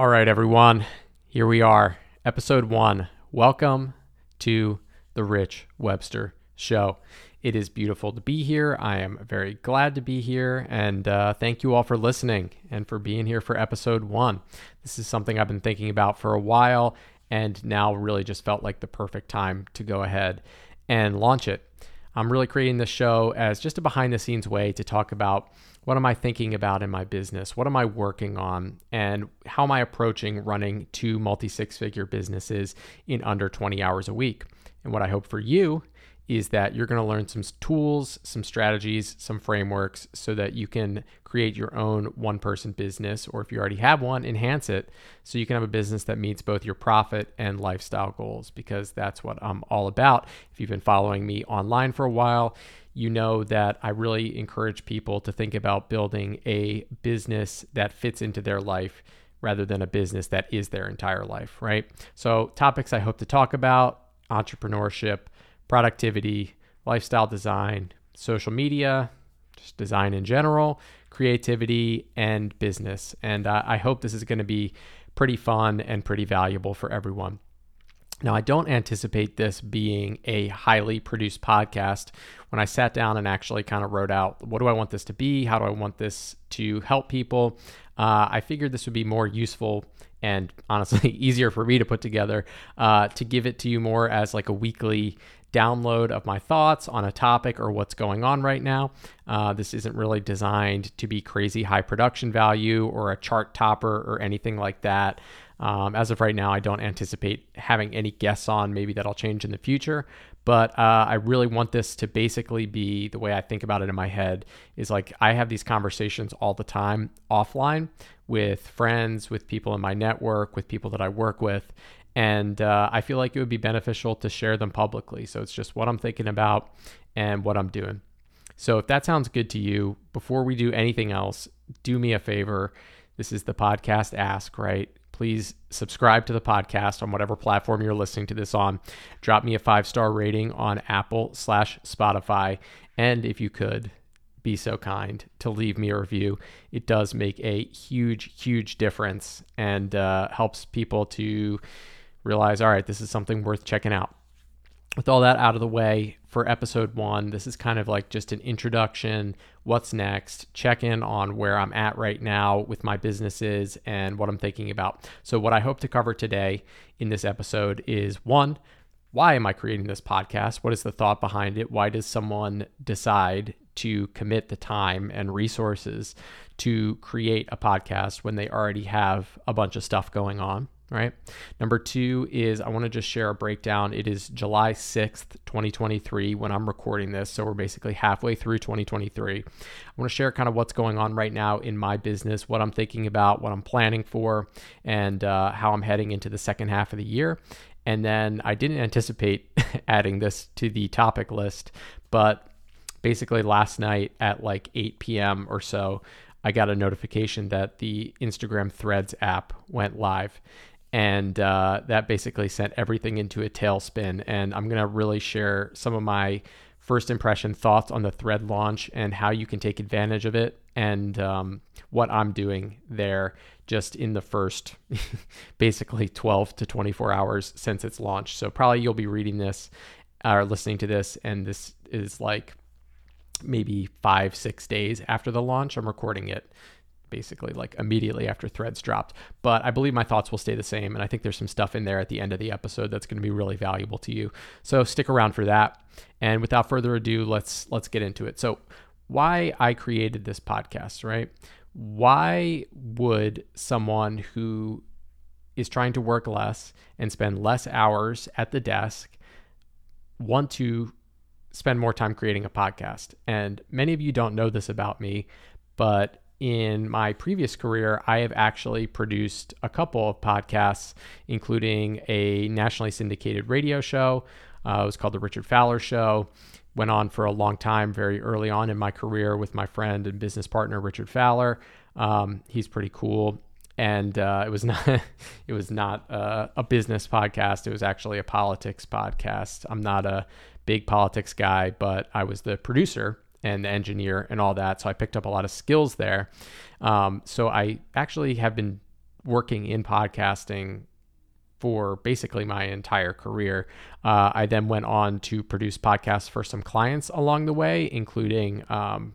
All right, everyone, here we are, episode one. Welcome to the Rich Webster Show. It is beautiful to be here. I am very glad to be here. And uh, thank you all for listening and for being here for episode one. This is something I've been thinking about for a while and now really just felt like the perfect time to go ahead and launch it. I'm really creating this show as just a behind the scenes way to talk about what am I thinking about in my business? What am I working on? And how am I approaching running two multi six figure businesses in under 20 hours a week? And what I hope for you is that you're going to learn some tools, some strategies, some frameworks so that you can create your own one person business, or if you already have one, enhance it so you can have a business that meets both your profit and lifestyle goals, because that's what I'm all about. If you've been following me online for a while, you know that I really encourage people to think about building a business that fits into their life rather than a business that is their entire life, right? So, topics I hope to talk about entrepreneurship productivity, lifestyle design, social media, just design in general, creativity, and business. And uh, I hope this is going to be pretty fun and pretty valuable for everyone. Now, I don't anticipate this being a highly produced podcast. When I sat down and actually kind of wrote out what do I want this to be? How do I want this to help people? Uh, I figured this would be more useful and honestly easier for me to put together uh, to give it to you more as like a weekly download of my thoughts on a topic or what's going on right now. Uh, this isn't really designed to be crazy high production value or a chart topper or anything like that. Um, as of right now, I don't anticipate having any guests on. Maybe that'll change in the future. But uh, I really want this to basically be the way I think about it in my head is like I have these conversations all the time offline with friends, with people in my network, with people that I work with. And uh, I feel like it would be beneficial to share them publicly. So it's just what I'm thinking about and what I'm doing. So if that sounds good to you, before we do anything else, do me a favor. This is the podcast ask, right? Please subscribe to the podcast on whatever platform you're listening to this on. Drop me a five star rating on Apple slash Spotify. And if you could, be so kind to leave me a review. It does make a huge, huge difference and uh, helps people to realize, all right, this is something worth checking out. With all that out of the way for episode one, this is kind of like just an introduction. What's next? Check in on where I'm at right now with my businesses and what I'm thinking about. So, what I hope to cover today in this episode is one, why am I creating this podcast? What is the thought behind it? Why does someone decide to commit the time and resources to create a podcast when they already have a bunch of stuff going on? Right? Number two is I want to just share a breakdown. It is July 6th, 2023, when I'm recording this. So we're basically halfway through 2023. I want to share kind of what's going on right now in my business, what I'm thinking about, what I'm planning for, and uh, how I'm heading into the second half of the year. And then I didn't anticipate adding this to the topic list, but basically last night at like 8 p.m. or so, I got a notification that the Instagram Threads app went live and uh, that basically sent everything into a tailspin. And I'm to really share some of my first impression thoughts on the thread launch and how you can take advantage of it and um, what I'm doing there just in the first basically 12 to 24 hours since its launch. So probably you'll be reading this or listening to this, and this is like maybe five, six days after the launch. I'm recording it basically like immediately after threads dropped. But I believe my thoughts will stay the same. And I think there's some stuff in there at the end of the episode that's going to be really valuable to you. So stick around for that. And without further ado, let's let's get into it. So why I created this podcast, right? Why would someone who is trying to work less and spend less hours at the desk want to spend more time creating a podcast? And many of you don't know this about me, but in my previous career, I have actually produced a couple of podcasts, including a nationally syndicated radio show. Uh, it was called The Richard Fowler Show. Went on for a long time, very early on in my career with my friend and business partner, Richard Fowler. Um, he's pretty cool. And uh, it was not it was not uh, a business podcast. It was actually a politics podcast. I'm not a big politics guy, but I was the producer and the engineer and all that. So I picked up a lot of skills there. Um, so I actually have been working in podcasting for basically my entire career. Uh, I then went on to produce podcasts for some clients along the way, including, um,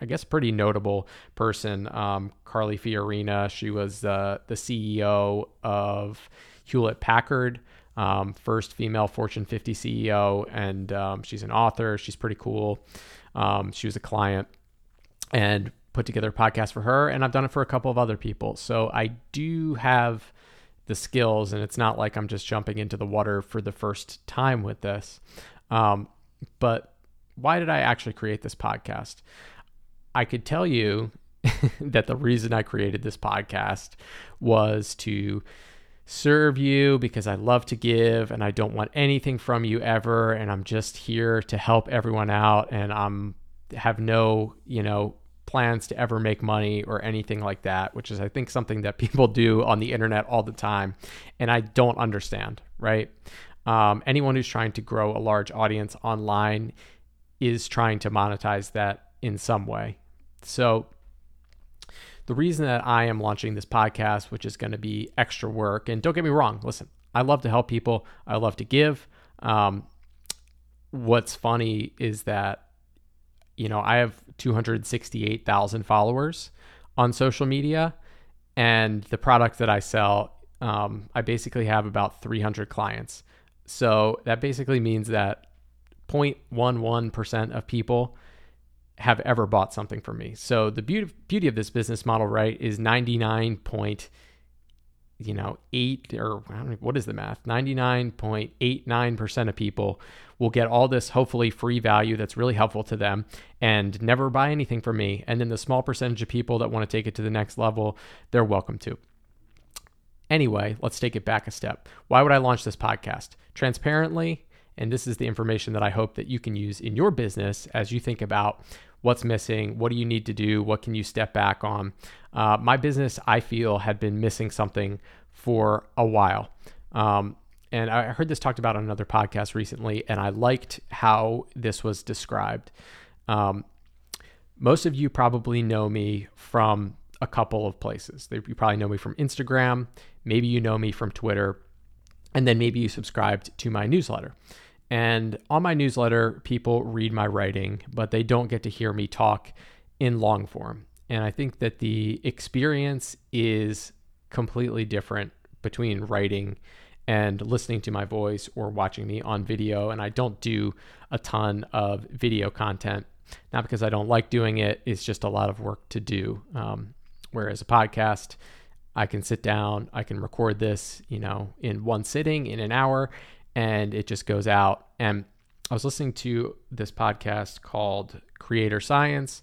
I guess, pretty notable person, um, Carly Fiorina. She was uh, the CEO of Hewlett Packard. Um, first female Fortune 50 CEO, and um, she's an author. She's pretty cool. Um, she was a client and put together a podcast for her, and I've done it for a couple of other people. So I do have the skills, and it's not like I'm just jumping into the water for the first time with this. Um, but why did I actually create this podcast? I could tell you that the reason I created this podcast was to serve you because I love to give and I don't want anything from you ever and I'm just here to help everyone out and I'm have no, you know, plans to ever make money or anything like that, which is, I think, something that people do on the internet all the time. And I don't understand, right? Um, anyone who's trying to grow a large audience online is trying to monetize that in some way. So, the reason that I am launching this podcast, which is going to be extra work, and don't get me wrong, listen, I love to help people, I love to give. Um, what's funny is that you know, I have 268,000 followers on social media, and the product that I sell, um, I basically have about 300 clients. So that basically means that 0.11% of people have ever bought something from me. So the beauty beauty of this business model, right, is 99 point, you know, eight or what is the math? 99.89% of people will get all this hopefully free value that's really helpful to them and never buy anything from me. And then the small percentage of people that want to take it to the next level, they're welcome to. Anyway, let's take it back a step. Why would I launch this podcast? Transparently, and this is the information that I hope that you can use in your business as you think about what's missing, what do you need to do, what can you step back on. Uh, my business, I feel, had been missing something for a while. Um, and I heard this talked about on another podcast recently, and I liked how this was described. Um, most of you probably know me from a couple of places. You probably know me from Instagram, maybe you know me from Twitter, and then maybe you subscribed to my newsletter. And on my newsletter, people read my writing, but they don't get to hear me talk in long form. And I think that the experience is completely different between writing and listening to my voice or watching me on video. And I don't do a ton of video content, not because I don't like doing it, it's just a lot of work to do. Um, whereas a podcast, I can sit down, I can record this, you know, in one sitting in an hour, and it just goes out. And I was listening to this podcast called Creator Science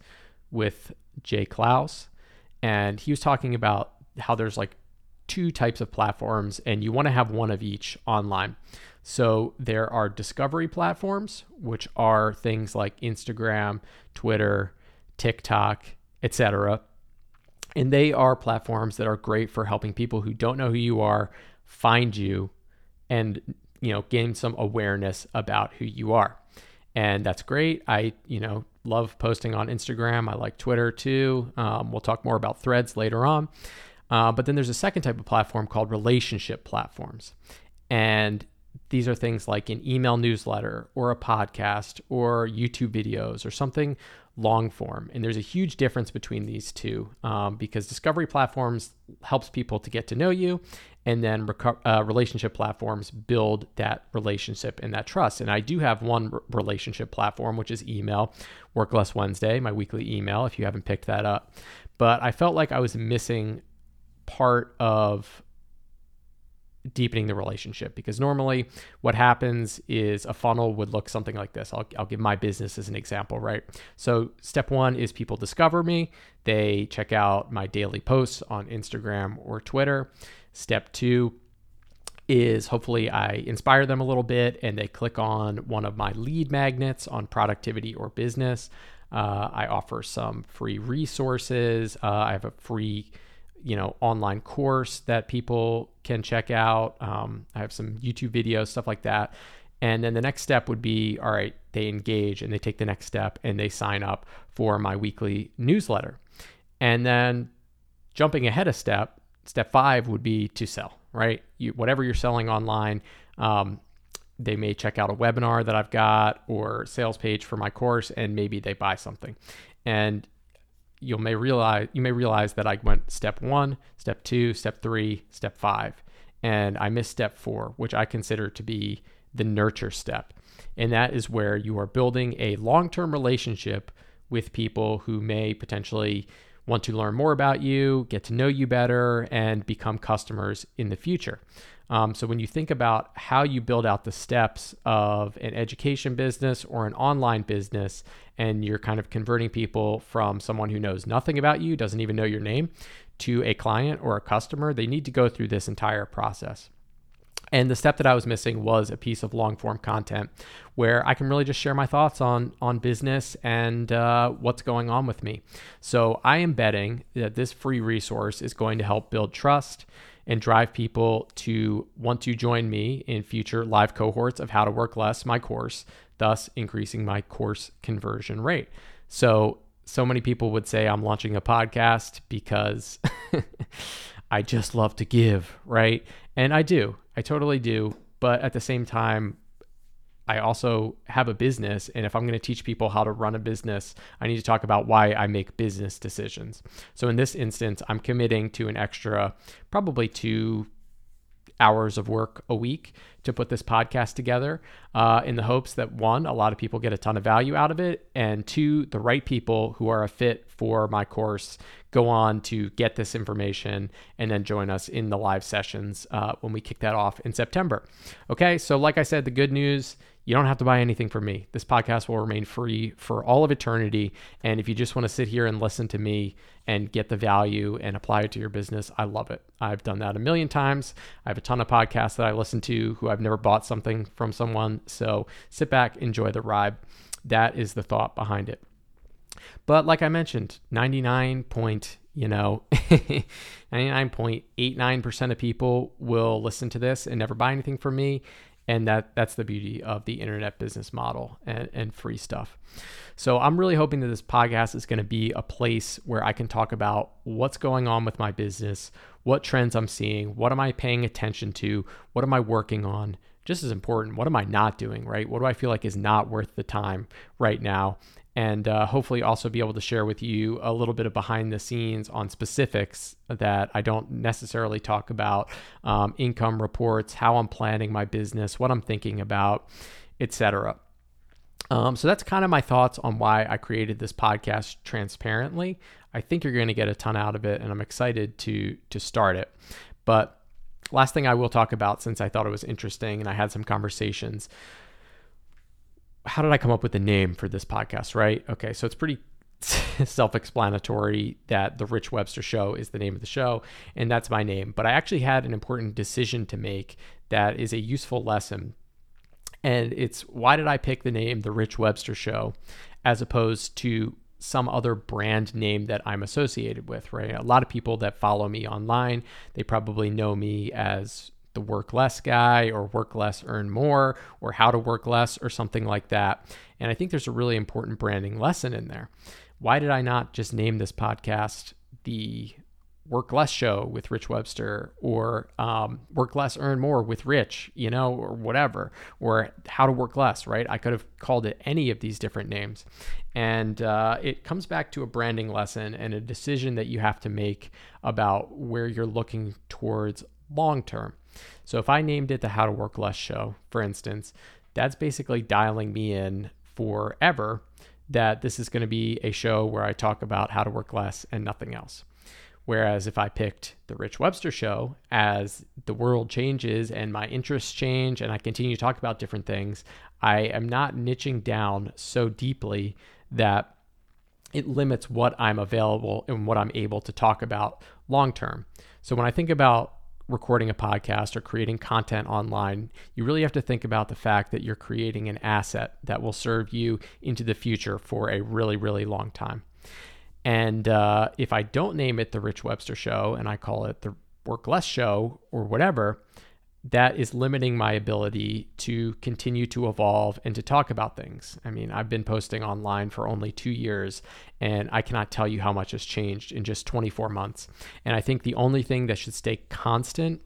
with Jay Clouse, and he was talking about how there's like two types of platforms, and you want to have one of each online. So there are discovery platforms, which are things like Instagram, Twitter, TikTok, etc. And they are platforms that are great for helping people who don't know who you are find you and you know gain some awareness about who you are. And that's great. I, you know, love posting on Instagram. I like Twitter too. Um, we'll talk more about threads later on. Uh, but then there's a second type of platform called relationship platforms. And these are things like an email newsletter or a podcast or YouTube videos or something long form. And there's a huge difference between these two um, because discovery platforms helps people to get to know you, and then reco- uh, relationship platforms build that relationship and that trust. And I do have one r- relationship platform, which is email, Work Less Wednesday, my weekly email. If you haven't picked that up, but I felt like I was missing part of deepening the relationship because normally what happens is a funnel would look something like this. I'll, I'll give my business as an example, right? So, step one is people discover me, they check out my daily posts on Instagram or Twitter. Step two is hopefully I inspire them a little bit and they click on one of my lead magnets on productivity or business. Uh, I offer some free resources. Uh, I have a free you know online course that people can check out. Um, I have some YouTube videos, stuff like that. And then the next step would be all right, they engage and they take the next step and they sign up for my weekly newsletter. And then jumping ahead a step, step five would be to sell, right? You, whatever you're selling online, um, they may check out a webinar that I've got or sales page for my course, and maybe they buy something. And you may realize you may realize that I went step one, step two, step three, step five, and I missed step four, which I consider to be the nurture step. And that is where you are building a long term relationship with people who may potentially want to learn more about you, get to know you better, and become customers in the future. Um, so, when you think about how you build out the steps of an education business or an online business, and you're kind of converting people from someone who knows nothing about you, doesn't even know your name, to a client or a customer, they need to go through this entire process. And the step that I was missing was a piece of long form content where I can really just share my thoughts on on business and uh, what's going on with me. So I am betting that this free resource is going to help build trust and drive people to want to join me in future live cohorts of how to work less, my course, thus increasing my course conversion rate. So so many people would say I'm launching a podcast because I just love to give, right? And I do. I totally do. But at the same time, I also have a business. And if I'm going to teach people how to run a business, I need to talk about why I make business decisions. So in this instance, I'm committing to an extra probably two hours of work a week to put this podcast together uh, in the hopes that one, a lot of people get a ton of value out of it, and two, the right people who are a fit for my course go on to get this information and then join us in the live sessions uh, when we kick that off in September. Okay, so like I said, the good news you don't have to buy anything from me. This podcast will remain free for all of eternity. And if you just want to sit here and listen to me and get the value and apply it to your business, I love it. I've done that a million times. I have a ton of podcasts that I listen to who I've never bought something from someone. So sit back, enjoy the ride. That is the thought behind it. But like I mentioned, 99 point, you know, 99.89% of people will listen to this and never buy anything from me and that that's the beauty of the internet business model and, and free stuff so i'm really hoping that this podcast is going to be a place where i can talk about what's going on with my business what trends i'm seeing what am i paying attention to what am i working on just as important what am i not doing right what do i feel like is not worth the time right now and uh, hopefully also be able to share with you a little bit of behind the scenes on specifics that I don't necessarily talk about um, income reports, how I'm planning my business, what I'm thinking about, etc. Um, so that's kind of my thoughts on why I created this podcast transparently. I think you're going to get a ton out of it, and I'm excited to to start it. But last thing I will talk about, since I thought it was interesting and I had some conversations how did I come up with the name for this podcast, right? Okay, so it's pretty self explanatory that The Rich Webster Show is the name of the show, and that's my name. But I actually had an important decision to make that is a useful lesson. And it's why did I pick the name The Rich Webster Show as opposed to some other brand name that I'm associated with, right? A lot of people that follow me online, they probably know me as the work less guy or work less, earn more, or how to work less, or something like that. And I think there's a really important branding lesson in there. Why did I not just name this podcast the Work Less Show with Rich Webster or um, Work Less, Earn More with Rich, you know, or whatever, or How to Work Less, right? I could have called it any of these different names. And uh, it comes back to a branding lesson and a decision that you have to make about where you're looking towards long term. So if I named it the How to Work Less show, for instance, that's basically dialing me in forever that this is going to be a show where I talk about how to work less and nothing else. Whereas if I picked the Rich Webster show as the world changes and my interests change and I continue to talk about different things, I am not niching down so deeply that it limits what I'm available and what I'm able to talk about long term. So when I think about recording a podcast or creating content online, you really have to think about the fact that you're creating an asset that will serve you into the future for a really, really long time. And uh, if I don't name it the Rich Webster Show and I call it the Work Less Show or whatever, that is limiting my ability to continue to evolve and to talk about things. I mean, I've been posting online for only two years, and I cannot tell you how much has changed in just 24 months. And I think the only thing that should stay constant,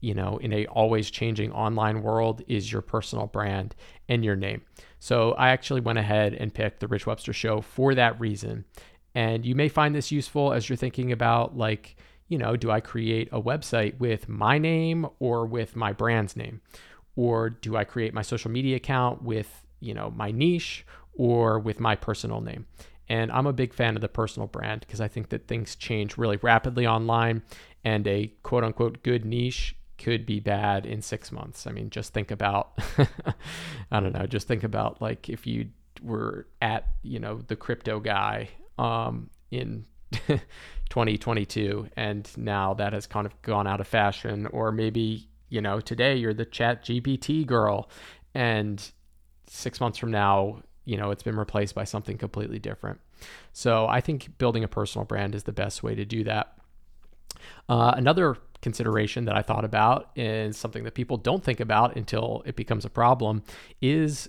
you know, in a always changing online world is your personal brand and your name. So I actually went ahead and picked the Rich Webster Show for that reason. And you may find this useful as you're thinking about like, you know, do I create a website with my name or with my brand's name? Or do I create my social media account with, you know, my niche or with my personal name? And I'm a big fan of the personal brand because I think that things change really rapidly online and a quote unquote good niche could be bad in six months. I mean, just think about, I don't know, just think about like if you were at, you know, the crypto guy um, in 2022 and now that has kind of gone out of fashion. Or maybe you know today you're the chat gpt girl and six months from now you know it's been replaced by something completely different. So i think building a personal brand is the best way to do that. Uh, another consideration that i thought about is something that people don't think about until it becomes a problem is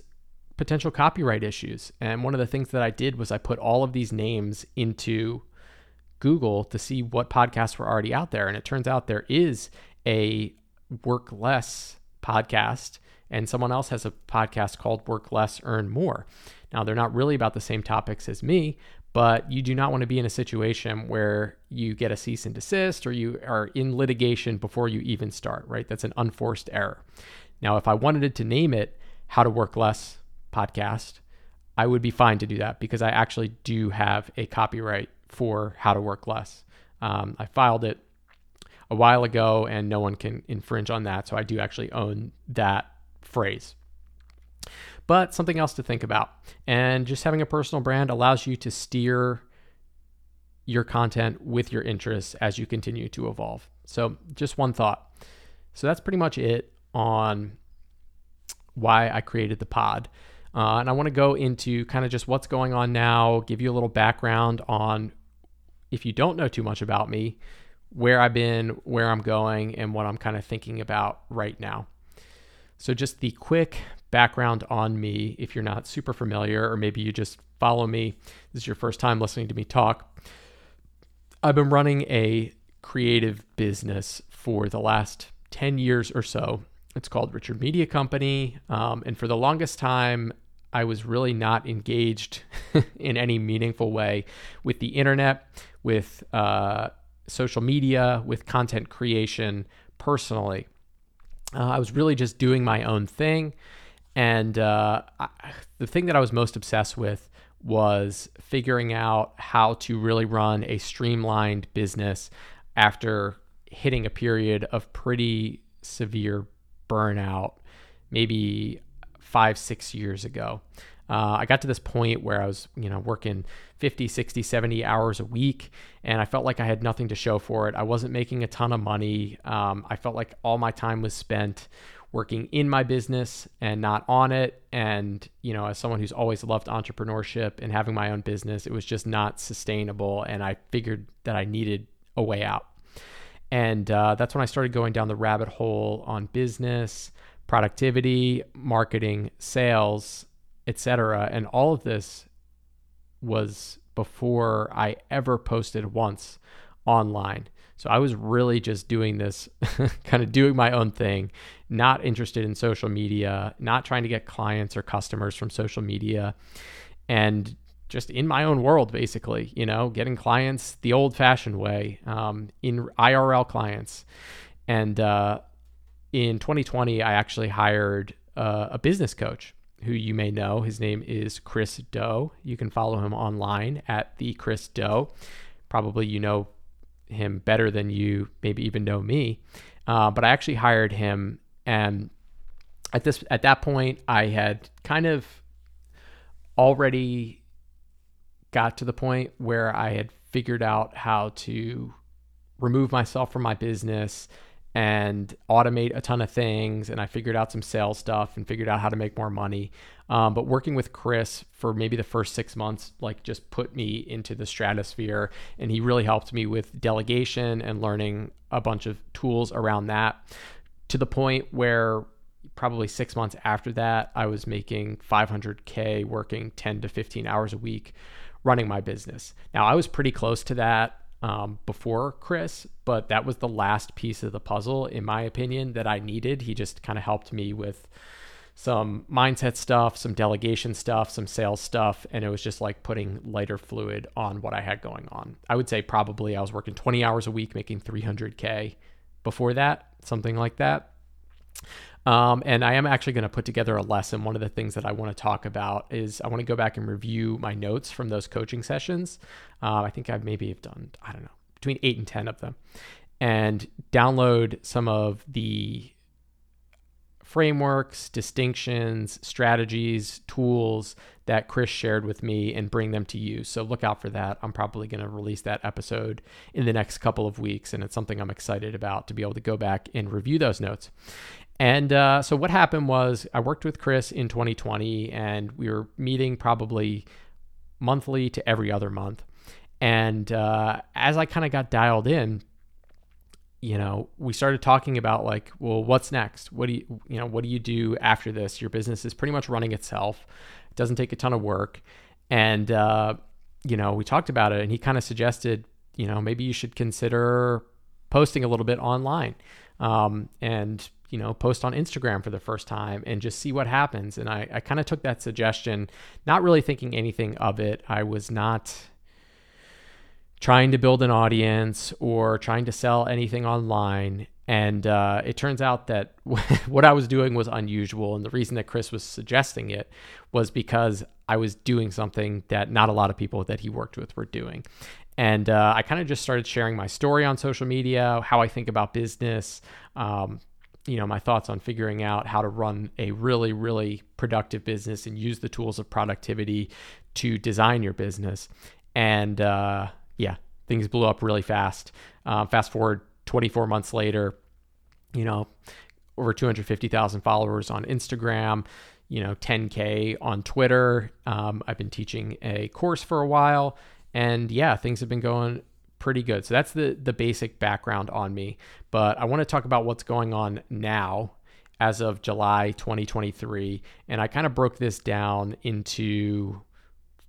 potential copyright issues and one of the things that i did was i put all of these names into Google to see what podcasts were already out there. And it turns out there is a work less podcast, and someone else has a podcast called Work Less, Earn More. Now, they're not really about the same topics as me, but you do not want to be in a situation where you get a cease and desist or you are in litigation before you even start, right? That's an unforced error. Now, if I wanted to name it How to Work Less podcast, I would be fine to do that because I actually do have a copyright for how to work less. Um, I filed it a while ago and no one can infringe on that. So I do actually own that phrase. But something else to think about. And just having a personal brand allows you to steer your content with your interests as you continue to evolve. So, just one thought. So, that's pretty much it on why I created the pod. Uh, and I want to go into kind of just what's going on now, give you a little background on if you don't know too much about me, where I've been, where I'm going, and what I'm kind of thinking about right now. So, just the quick background on me, if you're not super familiar, or maybe you just follow me, this is your first time listening to me talk. I've been running a creative business for the last 10 years or so. It's called Richard Media Company. Um, and for the longest time, I was really not engaged in any meaningful way with the internet, with uh, social media, with content creation personally. Uh, I was really just doing my own thing. And uh, I, the thing that I was most obsessed with was figuring out how to really run a streamlined business after hitting a period of pretty severe burnout, maybe five, six years ago. Uh, I got to this point where I was, you know, working 50, 60, 70 hours a week, and I felt like I had nothing to show for it. I wasn't making a ton of money. Um, I felt like all my time was spent working in my business and not on it. And, you know, as someone who's always loved entrepreneurship and having my own business, it was just not sustainable. And I figured that I needed a way out. And uh, that's when I started going down the rabbit hole on business productivity, marketing, sales, etc. And all of this was before I ever posted once online. So I was really just doing this, kind of doing my own thing, not interested in social media, not trying to get clients or customers from social media, and just in my own world, basically, you know, getting clients the old fashioned way, um, in IRL clients. And uh, in 2020, I actually hired uh, a business coach who you may know. His name is Chris Do. You can follow him online at the Chris Do. Probably you know him better than you maybe even know me. Uh, but I actually hired him, and at this at that point, I had kind of already got to the point where I had figured out how to remove myself from my business and automate a ton of things. And I figured out some sales stuff and figured out how to make more money. Um, but working with Chris for maybe the first six months, like just put me into the stratosphere. And he really helped me with delegation and learning a bunch of tools around that. to the point where probably six months after that, I was making 500K working 10 to 15 hours a week running my business. Now, I was pretty close to that um, before Chris, but that was the last piece of the puzzle, in my opinion, that I needed. He just kind of helped me with some mindset stuff, some delegation stuff, some sales stuff, and it was just like putting lighter fluid on what I had going on. I would say probably I was working 20 hours a week, making 300K before that, something like that. Um, and I am actually going to put together a lesson. One of the things that I want to talk about is I want to go back and review my notes from those coaching sessions. Uh, I think I've maybe have done, I don't know, between eight and 10 of them, and download some of the frameworks, distinctions, strategies, tools that Chris shared with me and bring them to you. So look out for that. I'm probably going to release that episode in the next couple of weeks, and it's something I'm excited about to be able to go back and review those notes. And uh, so what happened was I worked with Chris in 2020, and we were meeting probably monthly to every other month. And uh, as I kind of got dialed in, you know, we started talking about like, well, what's next? What do you, you know, what do you do after this? Your business is pretty much running itself. It doesn't take a ton of work. And, uh, you know, we talked about it and he kind of suggested, you know, maybe you should consider posting a little bit online. Um, and you know, post on Instagram for the first time and just see what happens. And I, I kind of took that suggestion, not really thinking anything of it. I was not trying to build an audience or trying to sell anything online. And uh, it turns out that what I was doing was unusual. And the reason that Chris was suggesting it was because I was doing something that not a lot of people that he worked with were doing. And uh, I kind of just started sharing my story on social media, how I think about business, um, you know my thoughts on figuring out how to run a really really productive business and use the tools of productivity to design your business and uh, yeah things blew up really fast uh, fast forward 24 months later you know over 250000 followers on instagram you know 10k on twitter um, i've been teaching a course for a while and yeah things have been going pretty good. So that's the the basic background on me. But I want to talk about what's going on now as of July 2023 and I kind of broke this down into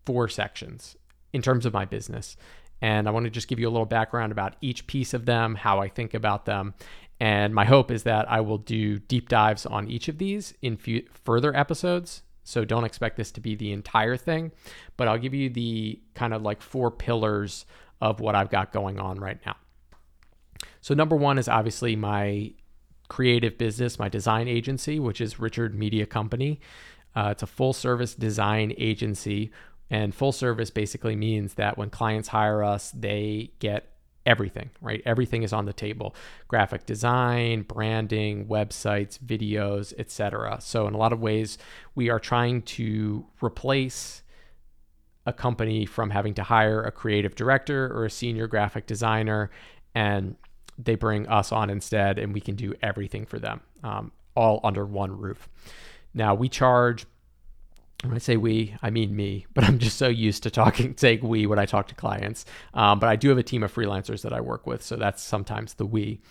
four sections in terms of my business. And I want to just give you a little background about each piece of them, how I think about them. And my hope is that I will do deep dives on each of these in further episodes. So don't expect this to be the entire thing, but I'll give you the kind of like four pillars of what I've got going on right now. So, number one is obviously my creative business, my design agency, which is Richard Media Company. Uh, it's a full service design agency. And full service basically means that when clients hire us, they get everything, right? Everything is on the table graphic design, branding, websites, videos, etc. So, in a lot of ways, we are trying to replace a company from having to hire a creative director or a senior graphic designer and they bring us on instead and we can do everything for them um, all under one roof now we charge when I say we, I mean me, but I'm just so used to talking, saying we when I talk to clients. Um, but I do have a team of freelancers that I work with, so that's sometimes the we.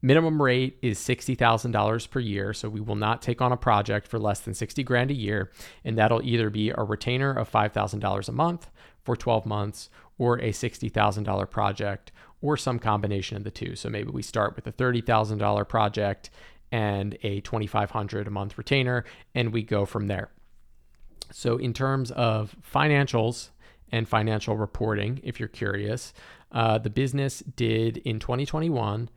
Minimum rate is $60,000 per year, so we will not take on a project for less than 60 grand a year, and that'll either be a retainer of $5,000 a month for 12 months or a $60,000 project or some combination of the two. So maybe we start with a $30,000 project and a 2500 a month retainer and we go from there. So in terms of financials and financial reporting, if you're curious, uh, the business did in 2021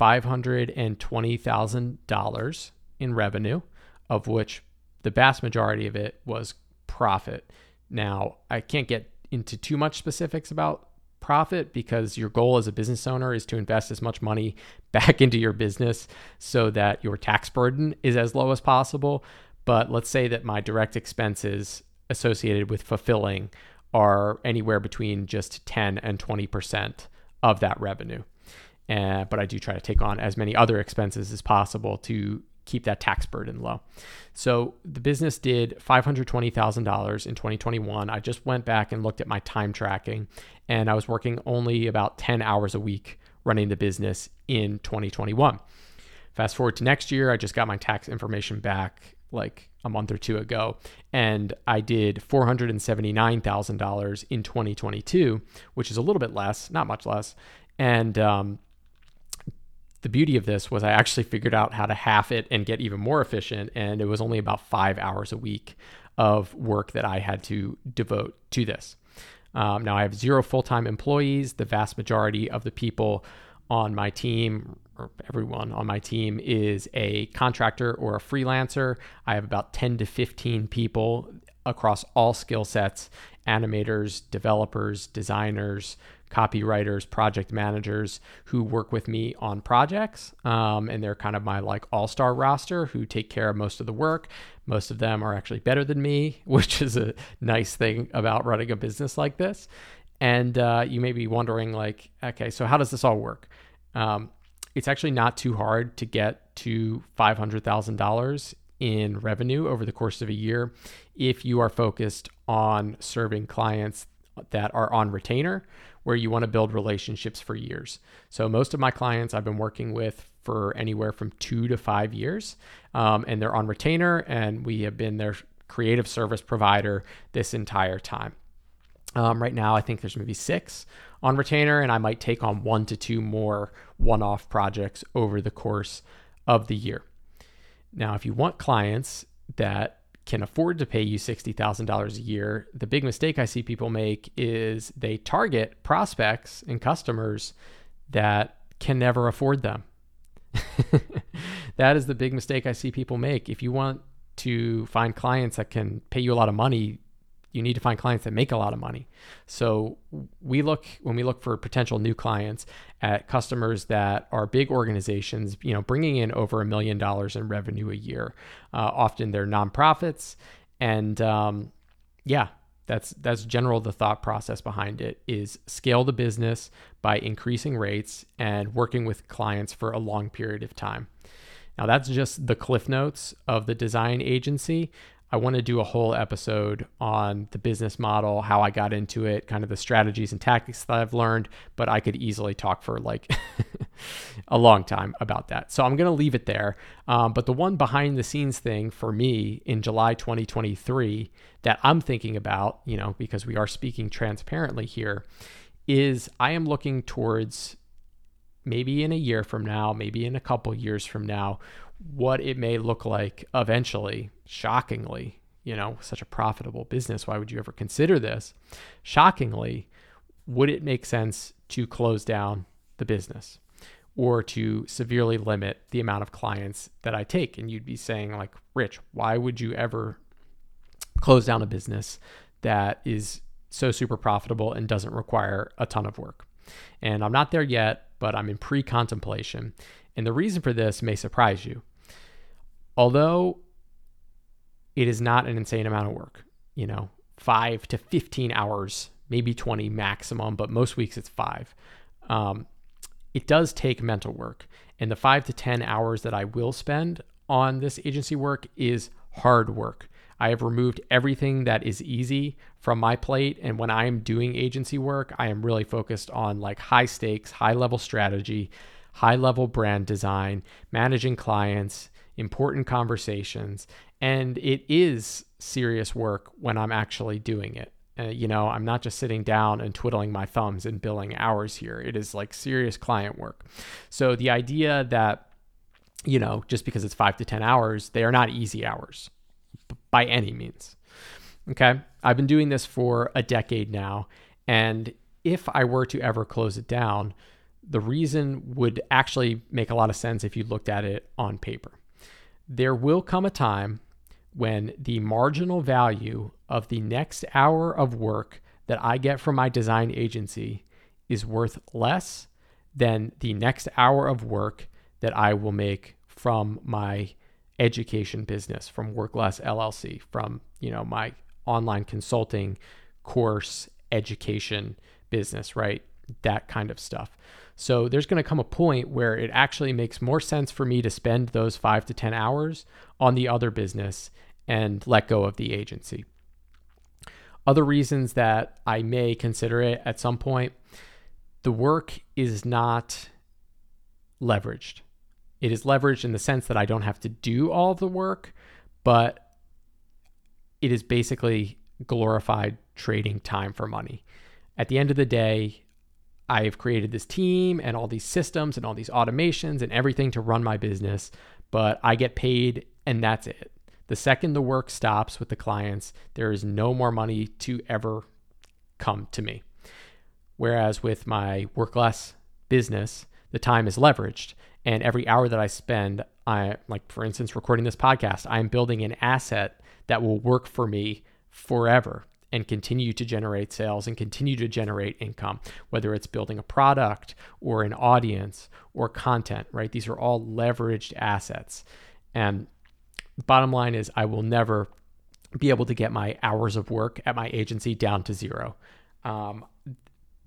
$520,000 in revenue, of which the vast majority of it was profit. Now, I can't get into too much specifics about profit because your goal as a business owner is to invest as much money back into your business so that your tax burden is as low as possible. But let's say that my direct expenses associated with fulfilling are anywhere between just 10 and 20% of that revenue. Uh, but I do try to take on as many other expenses as possible to keep that tax burden low. So the business did $520,000 in 2021. I just went back and looked at my time tracking, and I was working only about 10 hours a week running the business in 2021. Fast forward to next year, I just got my tax information back like a month or two ago, and I did $479,000 in 2022, which is a little bit less, not much less. And um, the beauty of this was I actually figured out how to half it and get even more efficient, and it was only about five hours a week of work that I had to devote to this. Um, now I have zero full time employees. The vast majority of the people on my team, or everyone on my team, is a contractor or a freelancer. I have about 10 to 15 people across all skill sets animators, developers, designers, copywriters, project managers who work with me on projects. Um, and they're kind of my like all star roster who take care of most of the work. Most of them are actually better than me, which is a nice thing about running a business like this. And uh, you may be wondering, like, okay, so how does this all work? Um, it's actually not too hard to get to $500,000 in revenue over the course of a year if you are focused on serving clients that are on retainer where you want to build relationships for years. So most of my clients I've been working with for anywhere from two to five years, um, and they're on retainer, and we have been their creative service provider this entire time. Um, right now, I think there's maybe six on retainer, and I might take on one to two more one off projects over the course of the year. Now, if you want clients that can afford to pay you $60,000 a year, the big mistake I see people make is they target prospects and customers that can never afford them. that is the big mistake I see people make. If you want to find clients that can pay you a lot of money, you need to find clients that make a lot of money. So we look when we look for potential new clients at customers that are big organizations, you know, bringing in over a million dollars in revenue a year. Uh, often they're nonprofits, and um, yeah, that's that's general the thought process behind it is scale the business by increasing rates and working with clients for a long period of time. Now that's just the cliff notes of the design agency. I want to do a whole episode on the business model, how I got into it, kind of the strategies and tactics that I've learned, but I could easily talk for like a long time about that. So I'm going to leave it there. Um, but the one behind the scenes thing for me in July 2023 that I'm thinking about, you know, because we are speaking transparently here, is I am looking towards maybe in a year from now, maybe in a couple years from now, what it may look like eventually, shockingly, you know, such a profitable business. Why would you ever consider this? Shockingly, would it make sense to close down the business or to severely limit the amount of clients that I take? And you'd be saying, like, Rich, why would you ever close down a business that is so super profitable and doesn't require a ton of work? And I'm not there yet, but I'm in pre contemplation. And the reason for this may surprise you although it is not an insane amount of work, you know, five to 15 hours, maybe 20 maximum, but most weeks it's five. Um, it does take mental work. And the five to 10 hours that I will spend on this agency work is hard work. I have removed everything that is easy from my plate. And when I am doing agency work, I am really focused on like high stakes, high level strategy, high level brand design, managing clients, important conversations, and it is serious work when I'm actually doing it. Uh, you know, I'm not just sitting down and twiddling my thumbs and billing hours here. It is like serious client work. So the idea that, you know, just because it's five to 10 hours, they are not easy hours by any means. Okay. I've been doing this for a decade now. And if I were to ever close it down, the reason would actually make a lot of sense if you looked at it on paper there will come a time when the marginal value of the next hour of work that I get from my design agency is worth less than the next hour of work that I will make from my education business from Work Less LLC from you know my online consulting course education business right? That kind of stuff so there's going to come a point where it actually makes more sense for me to spend those five to 10 hours on the other business and let go of the agency. Other reasons that I may consider it at some point the work is not leveraged. It is leveraged in the sense that I don't have to do all the work, but it is basically glorified trading time for money. At the end of the day, I've created this team and all these systems and all these automations and everything to run my business, but I get paid and that's it. The second the work stops with the clients, there is no more money to ever come to me. Whereas with my work less business, the time is leveraged. And every hour that I spend, I like for instance recording this podcast, I'm building an asset that will work for me forever and continue to generate sales and continue to generate income, whether it's building a product or an audience or content, right? These are all leveraged assets. And bottom line is, I will never be able to get my hours of work at my agency down to zero. Um,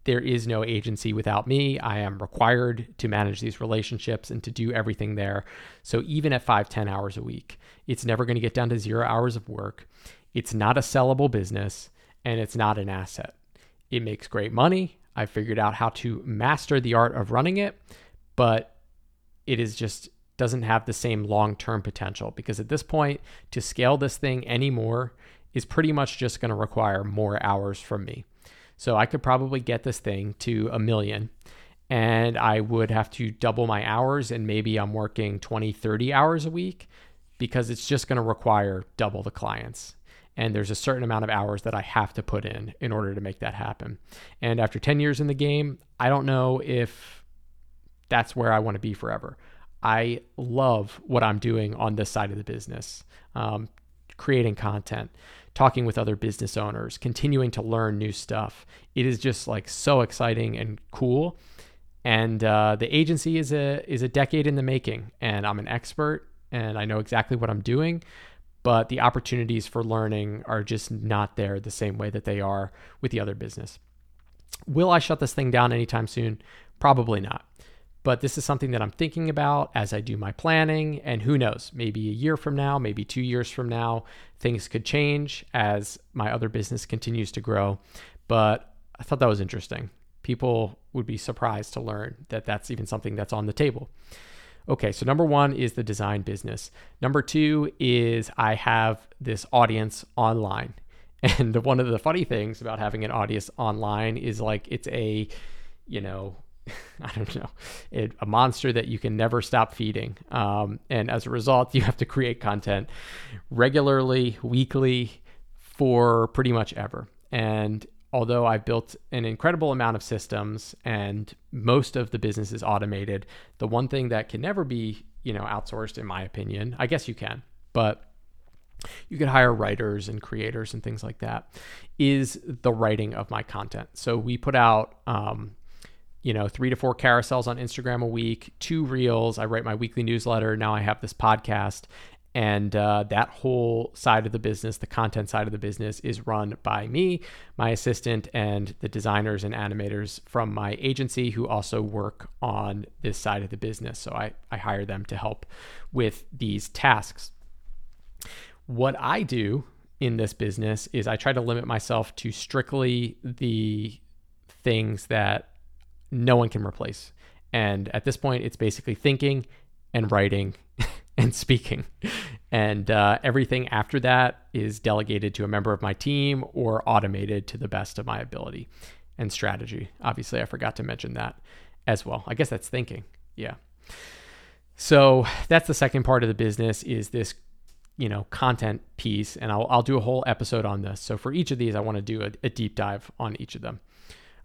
there is no agency without me. I am required to manage these relationships and to do everything there. So even at five, 10 hours a week, it's never going to get down to zero hours of work. It's not a sellable business and it's not an asset. It makes great money. I figured out how to master the art of running it, but it is just doesn't have the same long-term potential because at this point to scale this thing anymore is pretty much just going to require more hours from me. So I could probably get this thing to a million and I would have to double my hours and maybe I'm working 20, 30 hours a week because it's just going to require double the clients and there's a certain amount of hours that I have to put in in order to make that happen. And after 10 years in the game, I don't know if that's where I want to be forever. I love what I'm doing on this side of the business, um, creating content, talking with other business owners, continuing to learn new stuff. It is just like so exciting and cool. And uh, the agency is a is a decade in the making, and I'm an expert, and I know exactly what I'm doing but the opportunities for learning are just not there the same way that they are with the other business. Will I shut this thing down anytime soon? Probably not. But this is something that I'm thinking about as I do my planning. And who knows, maybe a year from now, maybe two years from now, things could change as my other business continues to grow. But I thought that was interesting. People would be surprised to learn that that's even something that's on the table. Okay, so number one is the design business. Number two is I have this audience online. And one of the funny things about having an audience online is like it's a, you know, I don't know, it, a monster that you can never stop feeding. Um, and as a result, you have to create content regularly, weekly, for pretty much ever. And although I've built an incredible amount of systems and most of the business is automated, the one thing that can never be, you know, outsourced in my opinion, I guess you can, but you could hire writers and creators and things like that, is the writing of my content. So we put out um, you know, three to four carousels on Instagram a week, two reels. I write my weekly newsletter. Now I have this podcast. And uh, that whole side of the business, the content side of the business, is run by me, my assistant, and the designers and animators from my agency who also work on this side of the business. So I, I hire them to help with these tasks. What I do in this business is I try to limit myself to strictly the things that no one can replace. And at this point, it's basically thinking and writing and speaking. And uh, everything after that is delegated to a member of my team or automated to the best of my ability and strategy. Obviously, I forgot to mention that as well. I guess that's thinking. Yeah. So that's the second part of the business is this, you know, content piece. And I'll, I'll do a whole episode on this. So for each of these, I want to do a, a deep dive on each of them.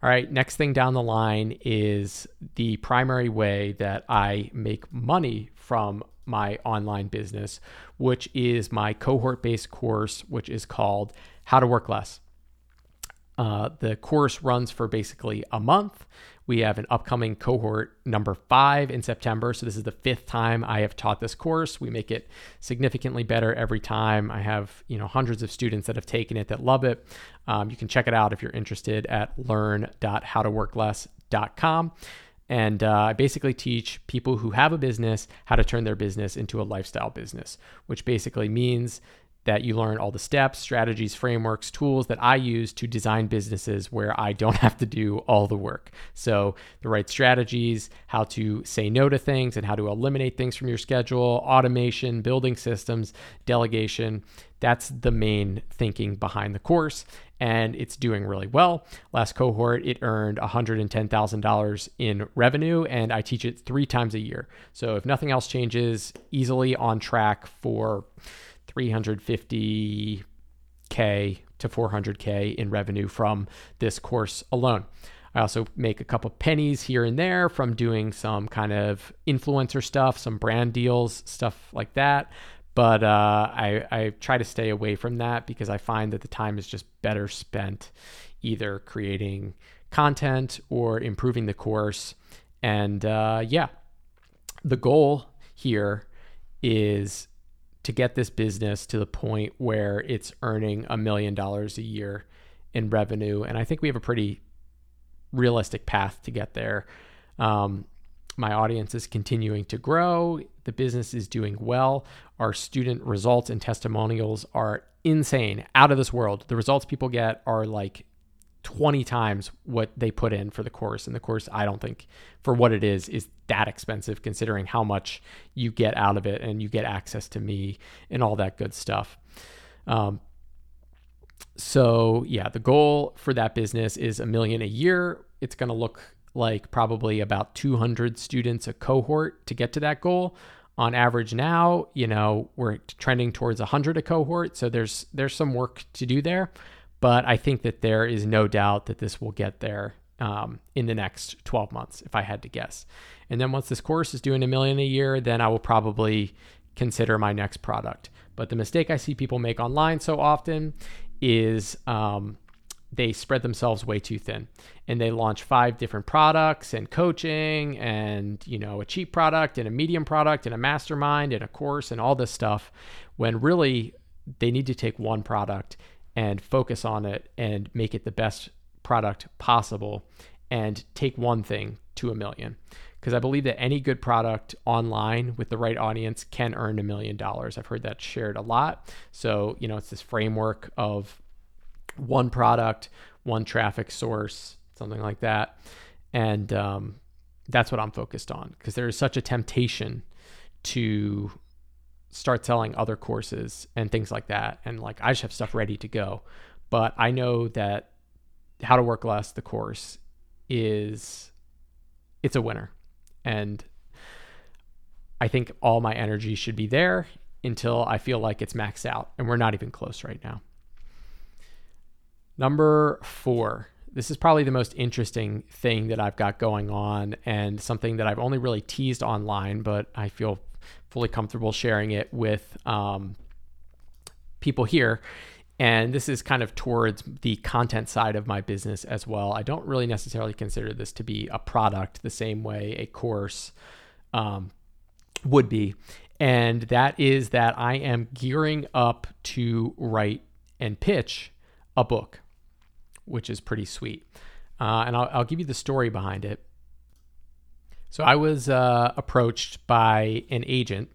All right, next thing down the line is the primary way that I make money from my online business, which is my cohort based course, which is called How to Work Less. Uh, the course runs for basically a month. We have an upcoming cohort number five in September. So, this is the fifth time I have taught this course. We make it significantly better every time. I have you know hundreds of students that have taken it that love it. Um, you can check it out if you're interested at learn.howtoworkless.com. And uh, I basically teach people who have a business how to turn their business into a lifestyle business, which basically means that you learn all the steps, strategies, frameworks, tools that I use to design businesses where I don't have to do all the work. So, the right strategies, how to say no to things, and how to eliminate things from your schedule, automation, building systems, delegation. That's the main thinking behind the course, and it's doing really well. Last cohort, it earned $110,000 in revenue, and I teach it three times a year. So, if nothing else changes, easily on track for 350K to 400K in revenue from this course alone. I also make a couple pennies here and there from doing some kind of influencer stuff, some brand deals, stuff like that. But uh, I, I try to stay away from that because I find that the time is just better spent either creating content or improving the course. And uh, yeah, the goal here is to get this business to the point where it's earning a million dollars a year in revenue. And I think we have a pretty realistic path to get there. Um, my audience is continuing to grow. The business is doing well. Our student results and testimonials are insane, out of this world. The results people get are like 20 times what they put in for the course. And the course, I don't think, for what it is, is that expensive considering how much you get out of it and you get access to me and all that good stuff. Um, so, yeah, the goal for that business is a million a year. It's going to look like probably about 200 students a cohort to get to that goal. On average now, you know, we're trending towards 100 a cohort, so there's there's some work to do there. But I think that there is no doubt that this will get there um, in the next 12 months, if I had to guess. And then once this course is doing a million a year, then I will probably consider my next product. But the mistake I see people make online so often is um, they spread themselves way too thin and they launch five different products and coaching and you know a cheap product and a medium product and a mastermind and a course and all this stuff when really they need to take one product and focus on it and make it the best product possible and take one thing to a million. Because I believe that any good product online with the right audience can earn a million dollars. I've heard that shared a lot. So, you know, it's this framework of one product, one traffic source, something like that. And um, that's what I'm focused on because there is such a temptation to start selling other courses and things like that. And like I just have stuff ready to go. But I know that how to work less, the course is it's a winner. And I think all my energy should be there until I feel like it's maxed out. And we're not even close right now. Number four. This is probably the most interesting thing that I've got going on and something that I've only really teased online, but I feel fully comfortable sharing it with um, people here. And this is kind of towards the content side of my business as well. I don't really necessarily consider this to be a product the same way a course um, would be. And that is that I am gearing up to write and pitch a book, which is pretty sweet. Uh, and I'll, I'll give you the story behind it. So I was uh, approached by an agent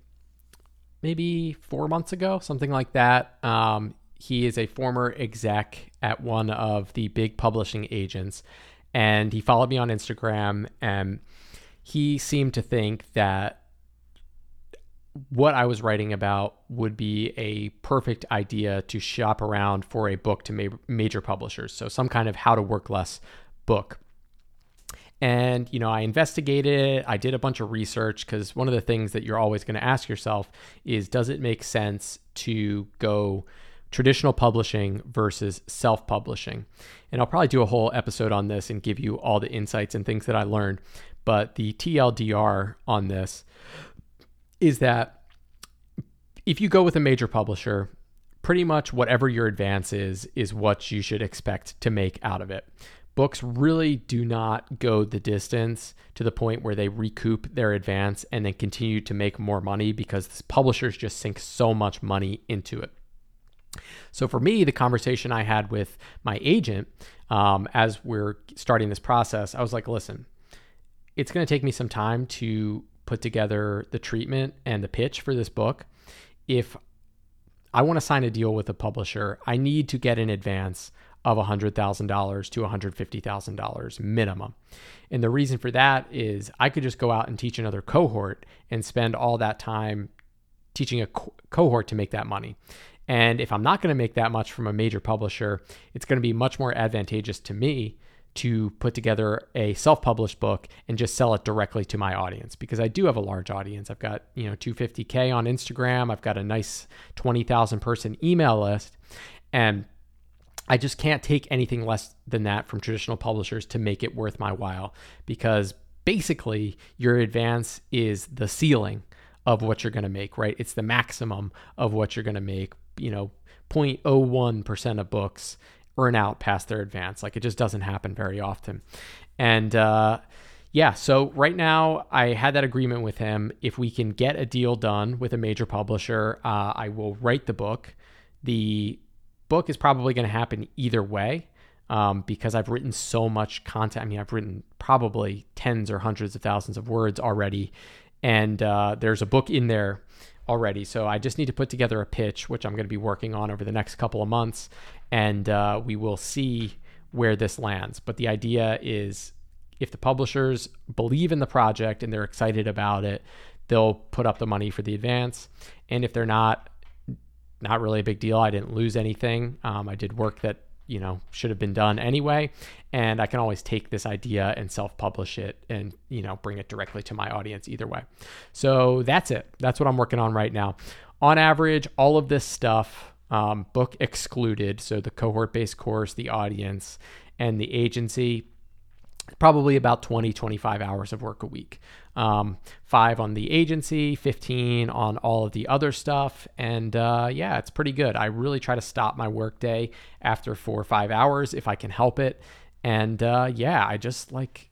maybe four months ago, something like that. Um, he is a former exec at one of the big publishing agents, and he followed me on Instagram, and he seemed to think that what I was writing about would be a perfect idea to shop around for a book to ma- major publishers. So, some kind of how to work less book. And, you know, I investigated it. I did a bunch of research because one of the things that you're always going to ask yourself is does it make sense to go traditional publishing versus self publishing? And I'll probably do a whole episode on this and give you all the insights and things that I learned. But the TLDR on this is that if you go with a major publisher, pretty much whatever your advance is, is what you should expect to make out of it books really do not go the distance to the point where they recoup their advance and then continue to make more money because publishers just sink so much money into it. So for me, the conversation I had with my agent um, as we're starting this process, I was like, listen, it's going to take me some time to put together the treatment and the pitch for this book. If I want to sign a deal with a publisher, I need to get an advance of $100,000 to $150,000 minimum. And the reason for that is I could just go out and teach another cohort and spend all that time teaching a co- cohort to make that money. And if I'm not going to make that much from a major publisher, it's going to be much more advantageous to me to put together a self-published book and just sell it directly to my audience because I do have a large audience. I've got, you know, 250k on Instagram, I've got a nice 20,000 person email list and I just can't take anything less than that from traditional publishers to make it worth my while because basically your advance is the ceiling of what you're going to make, right? It's the maximum of what you're going to make, you know, 0.01% of books earn out past their advance. Like it just doesn't happen very often. And uh, yeah, so right now I had that agreement with him. If we can get a deal done with a major publisher, uh, I will write the book. The book is probably going to happen either way. Um, because I've written so much content. I mean, I've written probably tens or hundreds of thousands of words already, and uh, there's a book in there already. So I just need to put together a pitch, which I'm going to be working on over the next couple of months, and uh, we will see where this lands. But the idea is if the publishers believe in the project and they're excited about it, they'll put up the money for the advance. And if they're not, not really a big deal. I didn't lose anything. Um, I did work that you know should have been done anyway and i can always take this idea and self-publish it and you know bring it directly to my audience either way so that's it that's what i'm working on right now on average all of this stuff um, book excluded. So the cohort based course, the audience, and the agency, probably about 20, 25 hours of work a week. Um, five on the agency, 15 on all of the other stuff. And uh, yeah, it's pretty good. I really try to stop my workday after four or five hours if I can help it. And uh, yeah, I just like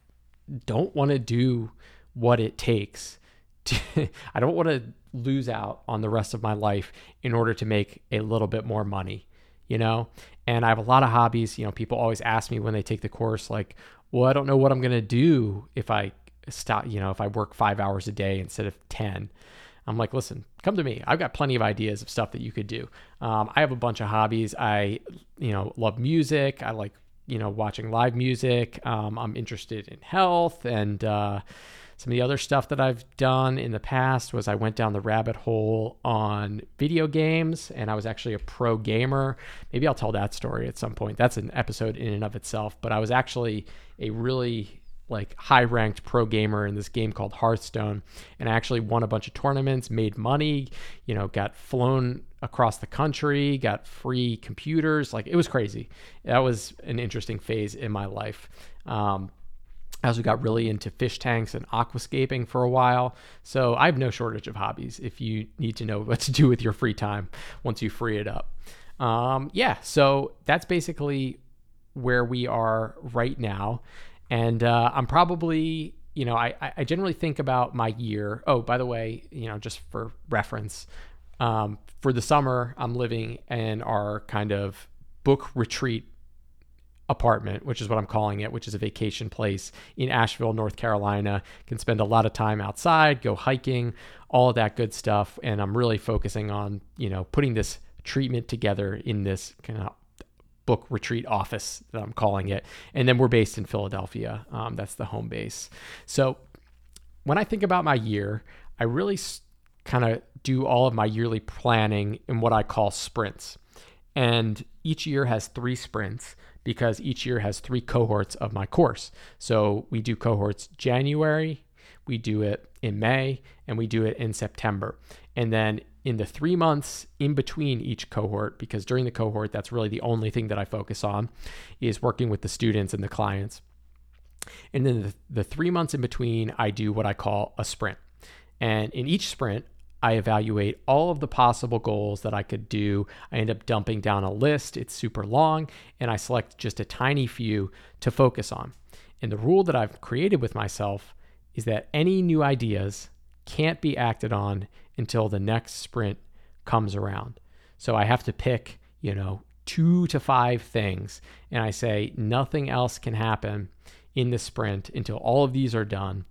don't want to do what it takes. To, I don't want to lose out on the rest of my life in order to make a little bit more money, you know? And I have a lot of hobbies. You know, people always ask me when they take the course, like, well, I don't know what I'm going to do if I stop, you know, if I work five hours a day instead of 10. I'm like, listen, come to me. I've got plenty of ideas of stuff that you could do. Um, I have a bunch of hobbies. I, you know, love music. I like, you know, watching live music. Um, I'm interested in health and, uh, some of the other stuff that I've done in the past was I went down the rabbit hole on video games and I was actually a pro gamer. Maybe I'll tell that story at some point. That's an episode in and of itself, but I was actually a really like high ranked pro gamer in this game called Hearthstone and I actually won a bunch of tournaments, made money, you know, got flown across the country, got free computers. Like it was crazy. That was an interesting phase in my life. Um, as we got really into fish tanks and aquascaping for a while. So I have no shortage of hobbies if you need to know what to do with your free time once you free it up. Um, yeah, so that's basically where we are right now. And uh, I'm probably, you know, I, I generally think about my year. Oh, by the way, you know, just for reference, um, for the summer, I'm living in our kind of book retreat apartment, which is what I'm calling it, which is a vacation place in Asheville, North Carolina. Can spend a lot of time outside, go hiking, all of that good stuff. And I'm really focusing on, you know, putting this treatment together in this kind of book retreat office that I'm calling it. And then we're based in Philadelphia. Um, that's the home base. So when I think about my year, I really kind of do all of my yearly planning in what I call sprints. And each year has three sprints because each year has three cohorts of my course. So we do cohorts January, we do it in May, and we do it in September. And then in the three months in between each cohort, because during the cohort, that's really the only thing that I focus on, is working with the students and the clients. And then the, the three months in between, I do what I call a sprint. And in each sprint, I evaluate all of the possible goals that I could do. I end up dumping down a list, it's super long, and I select just a tiny few to focus on. And the rule that I've created with myself is that any new ideas can't be acted on until the next sprint comes around. So I have to pick, you know, two to five things, and I say nothing else can happen in the sprint until all of these are done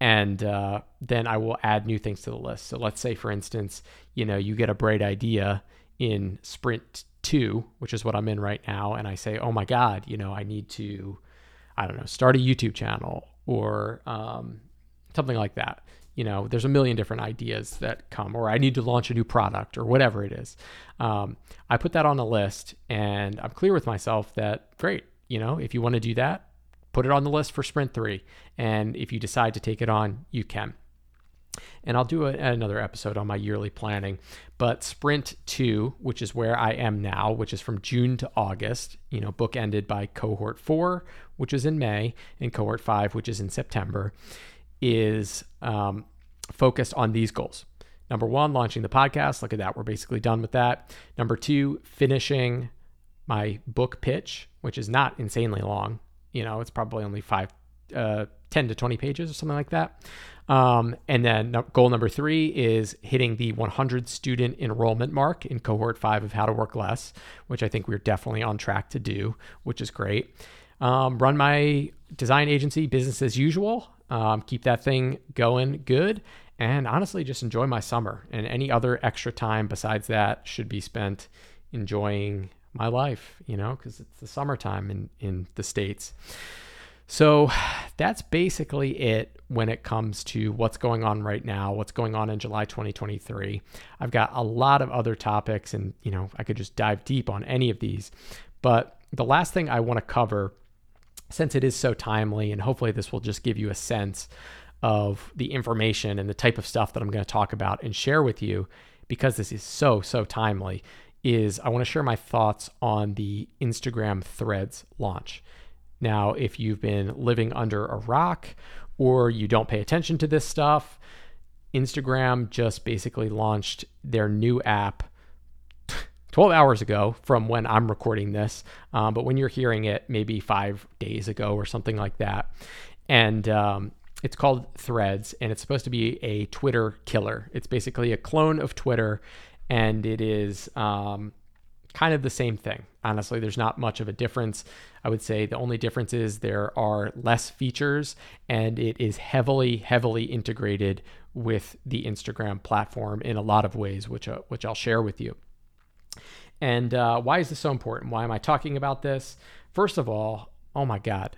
and uh, then I will add new things to the list. So let's say, for instance, you know, you get a bright idea in sprint two, which is what I'm in right now, and I say, oh my God, you know, I need to, I don't know, start a YouTube channel or um, something like that. You know, there's a million different ideas that come, or I need to launch a new product or whatever it is. Um, I put that on a list and I'm clear with myself that, great, you know, if you want to do that, put it on the list for sprint three. And if you decide to take it on, you can and I'll do a, another episode on my yearly planning. But Sprint 2, which is where I am now, which is from June to August, you know, book ended by cohort 4, which is in May, and cohort 5, which is in September, is um, focused on these goals. Number one, launching the podcast. Look at that. We're basically done with that. Number two, finishing my book pitch, which is not insanely long. You know, it's probably only five, uh, 10 to 20 pages or something like that. Um, and then goal number three is hitting the 100 student enrollment mark in cohort five of How to Work Less, which I think we're definitely on track to do, which is great. Um, run my design agency business as usual. Um, keep that thing going good. And honestly, just enjoy my summer. And any other extra time besides that should be spent enjoying my life, you know, because it's the summertime in, in the States. So that's basically it when it comes to what's going on right now, what's going on in July 2023. I've got a lot of other topics and, you know, I could just dive deep on any of these. But the last thing I want to cover, since it is so timely, and hopefully this will just give you a sense of the information and the type of stuff that I'm going to talk about and share with you, because this is so, so timely, is I want to share my thoughts on the Instagram threads launch. Now, if you've been living under a rock or you don't pay attention to this stuff, Instagram just basically launched their new app 12 hours ago from when I'm recording this. Um, but when you're hearing it, maybe five days ago or something like that. And um, it's called Threads, and it's supposed to be a Twitter killer. It's basically a clone of Twitter, and it is um, kind of the same thing. Honestly, there's not much of a difference. I would say the only difference is there are less features and it is heavily, heavily integrated with the Instagram platform in a lot of ways, which, uh, which I'll share with you. And uh, why is this so important? Why am I talking about this? First of all, oh my God,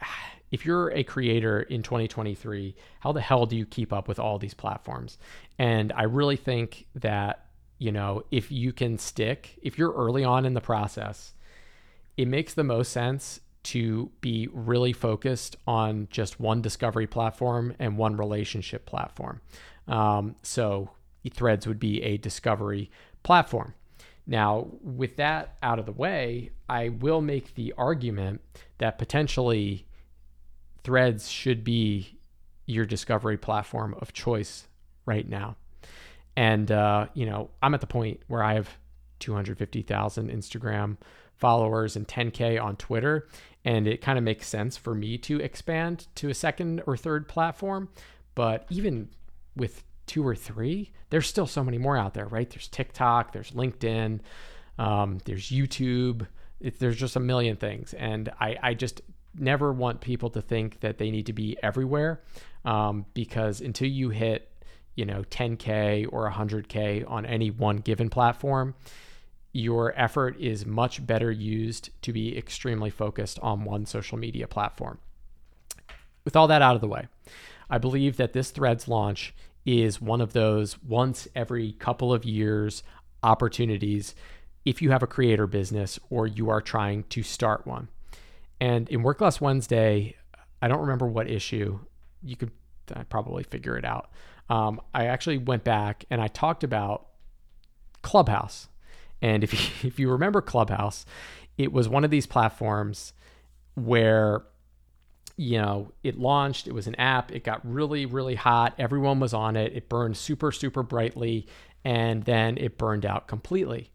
if you're a creator in 2023, how the hell do you keep up with all these platforms? And I really think that you know, if you can stick, if you're early on in the process, it makes the most sense to be really focused on just one discovery platform and one relationship platform. Um, so Threads would be a discovery platform. Now, with that out of the way, I will make the argument that potentially Threads should be your discovery platform of choice right now. And, uh, you know, I'm at the point where I have 250,000 Instagram followers and 10K on Twitter. And it kind of makes sense for me to expand to a second or third platform. But even with two or three, there's still so many more out there, right? There's TikTok, there's LinkedIn, um, there's YouTube. It, there's just a million things. And I, I just never want people to think that they need to be everywhere um, because until you hit you know 10k or 100k on any one given platform your effort is much better used to be extremely focused on one social media platform. With all that out of the way i believe that this threads launch is one of those once every couple of years opportunities if you have a creator business or you are trying to start one. And in work less wednesday i don't remember what issue you could probably figure it out um, I actually went back and I talked about Clubhouse. And if you, if you remember Clubhouse, it was one of these platforms where you know, it launched, it was an app, it got really, really hot. Everyone was on it. It burned super, super brightly, and then it burned out completely.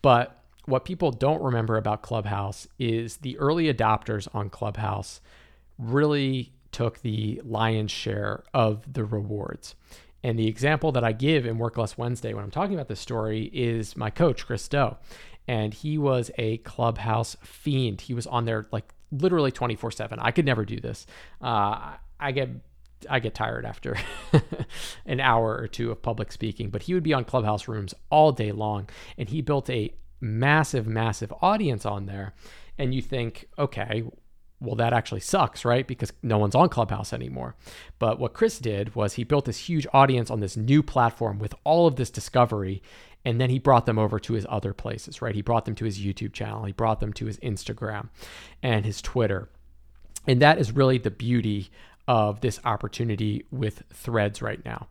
But what people don't remember about Clubhouse is the early adopters on Clubhouse really took the lion's share of the rewards. And the example that I give in Work Less Wednesday when I'm talking about this story is my coach, Chris Do. And he was a clubhouse fiend. He was on there like literally 24 7. I could never do this. Uh, I get I get tired after an hour or two of public speaking, but he would be on clubhouse rooms all day long and he built a massive massive audience on there. And you think, okay, well, that actually sucks, right? Because no one's on Clubhouse anymore. But what Chris did was he built this huge audience on this new platform with all of this discovery. And then he brought them over to his other places, right? He brought them to his YouTube channel, he brought them to his Instagram and his Twitter. And that is really the beauty of this opportunity with threads right now.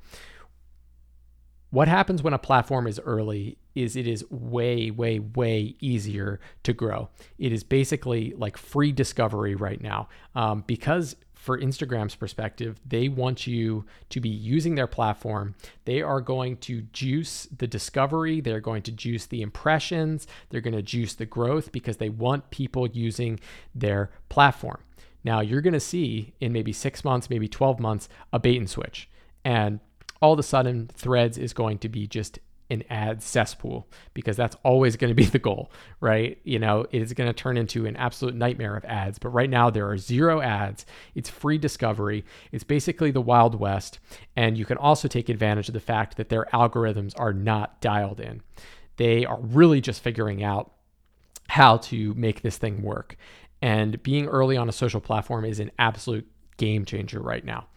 What happens when a platform is early is it is way, way, way easier to grow. It is basically like free discovery right now um, because for Instagram's perspective, they want you to be using their platform. They are going to juice the discovery, they're going to juice the impressions, they're going to juice the growth because they want people using their platform. Now, you're going to see in maybe six months, maybe 12 months, a bait and switch. And all of a sudden threads is going to be just an ad cesspool because that's always going to be the goal, right? You know, it is going to turn into an absolute nightmare of ads. But right now, there are zero ads. It's free discovery. It's basically the Wild West. And you can also take advantage of the fact that their algorithms are not dialed in. They are really just figuring out how to make this thing work. And being early on a social platform is an absolute game changer right now.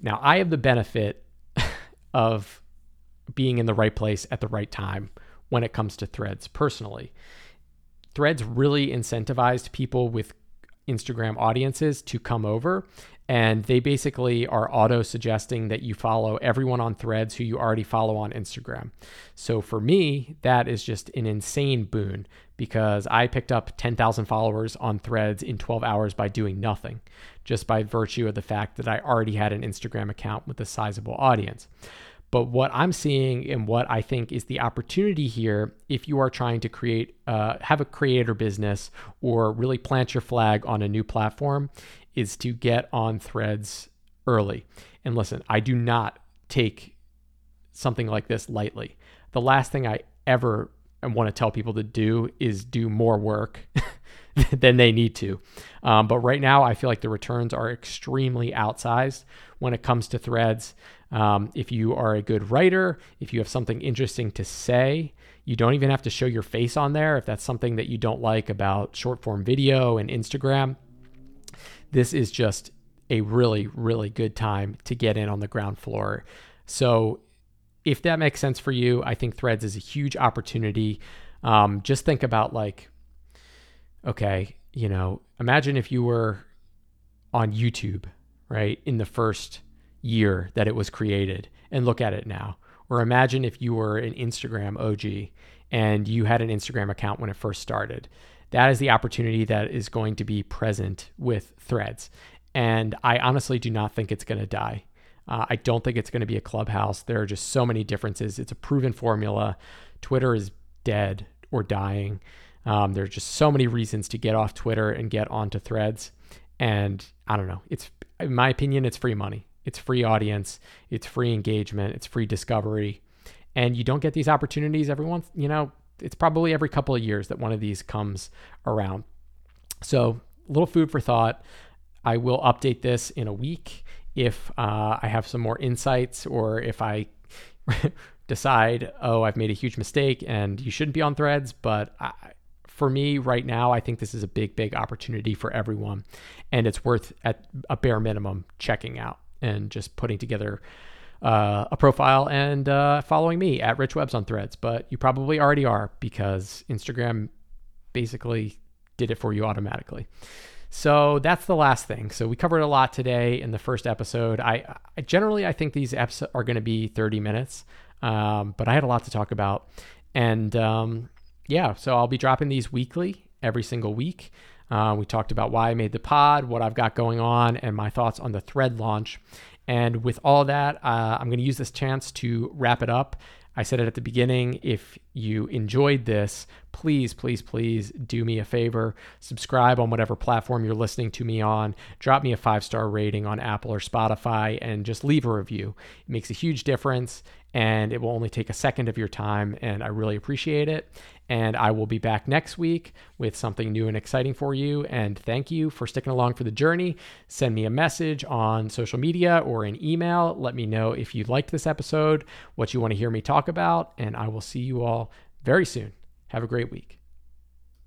Now, I have the benefit of being in the right place at the right time when it comes to threads personally. Threads really incentivized people with Instagram audiences to come over. And they basically are auto suggesting that you follow everyone on threads who you already follow on Instagram. So for me, that is just an insane boon because I picked up 10,000 followers on threads in 12 hours by doing nothing, just by virtue of the fact that I already had an Instagram account with a sizable audience. But what I'm seeing and what I think is the opportunity here, if you are trying to create, uh, have a creator business or really plant your flag on a new platform, is to get on threads early. And listen, I do not take something like this lightly. The last thing I ever want to tell people to do is do more work than they need to. Um, but right now, I feel like the returns are extremely outsized when it comes to threads. Um, if you are a good writer, if you have something interesting to say, you don't even have to show your face on there. If that's something that you don't like about short form video and Instagram, this is just a really, really good time to get in on the ground floor. So, if that makes sense for you, I think Threads is a huge opportunity. Um, just think about like, okay, you know, imagine if you were on YouTube, right, in the first year that it was created and look at it now. Or imagine if you were an Instagram OG and you had an Instagram account when it first started. That is the opportunity that is going to be present with threads. And I honestly do not think it's going to die. Uh, I don't think it's going to be a clubhouse. There are just so many differences. It's a proven formula. Twitter is dead or dying. Um, there are just so many reasons to get off Twitter and get onto threads. And I don't know. It's, in my opinion, it's free money. It's free audience, it's free engagement, it's free discovery. And you don't get these opportunities every once, you know, it's probably every couple of years that one of these comes around. So, a little food for thought. I will update this in a week if uh, I have some more insights or if I decide, oh, I've made a huge mistake and you shouldn't be on threads. But I, for me right now, I think this is a big, big opportunity for everyone. And it's worth, at a bare minimum, checking out and just putting together uh, a profile and uh, following me at richwebz on Threads. But you probably already are because Instagram basically did it for you automatically. So that's the last thing. So we covered a lot today in the first episode. I, I generally I think these episodes are going to be 30 minutes, um, but I had a lot to talk about, and um, yeah, so I'll be dropping these weekly every single week. Uh, we talked about why I made the pod, what I've got going on, and my thoughts on the thread launch. And with all that, uh, I'm going to use this chance to wrap it up. I said it at the beginning. If you enjoyed this, please, please, please do me a favor. Subscribe on whatever platform you're listening to me on. Drop me a five star rating on Apple or Spotify and just leave a review. It makes a huge difference. and it will only take a second of your time, and I really appreciate it. And I will be back next week with something new and exciting for you. And thank you for sticking along for the journey. Send me a message on social media or an email. Let me know if you liked this episode, what you want to hear me talk about, and I will see you all very soon. Have a great week.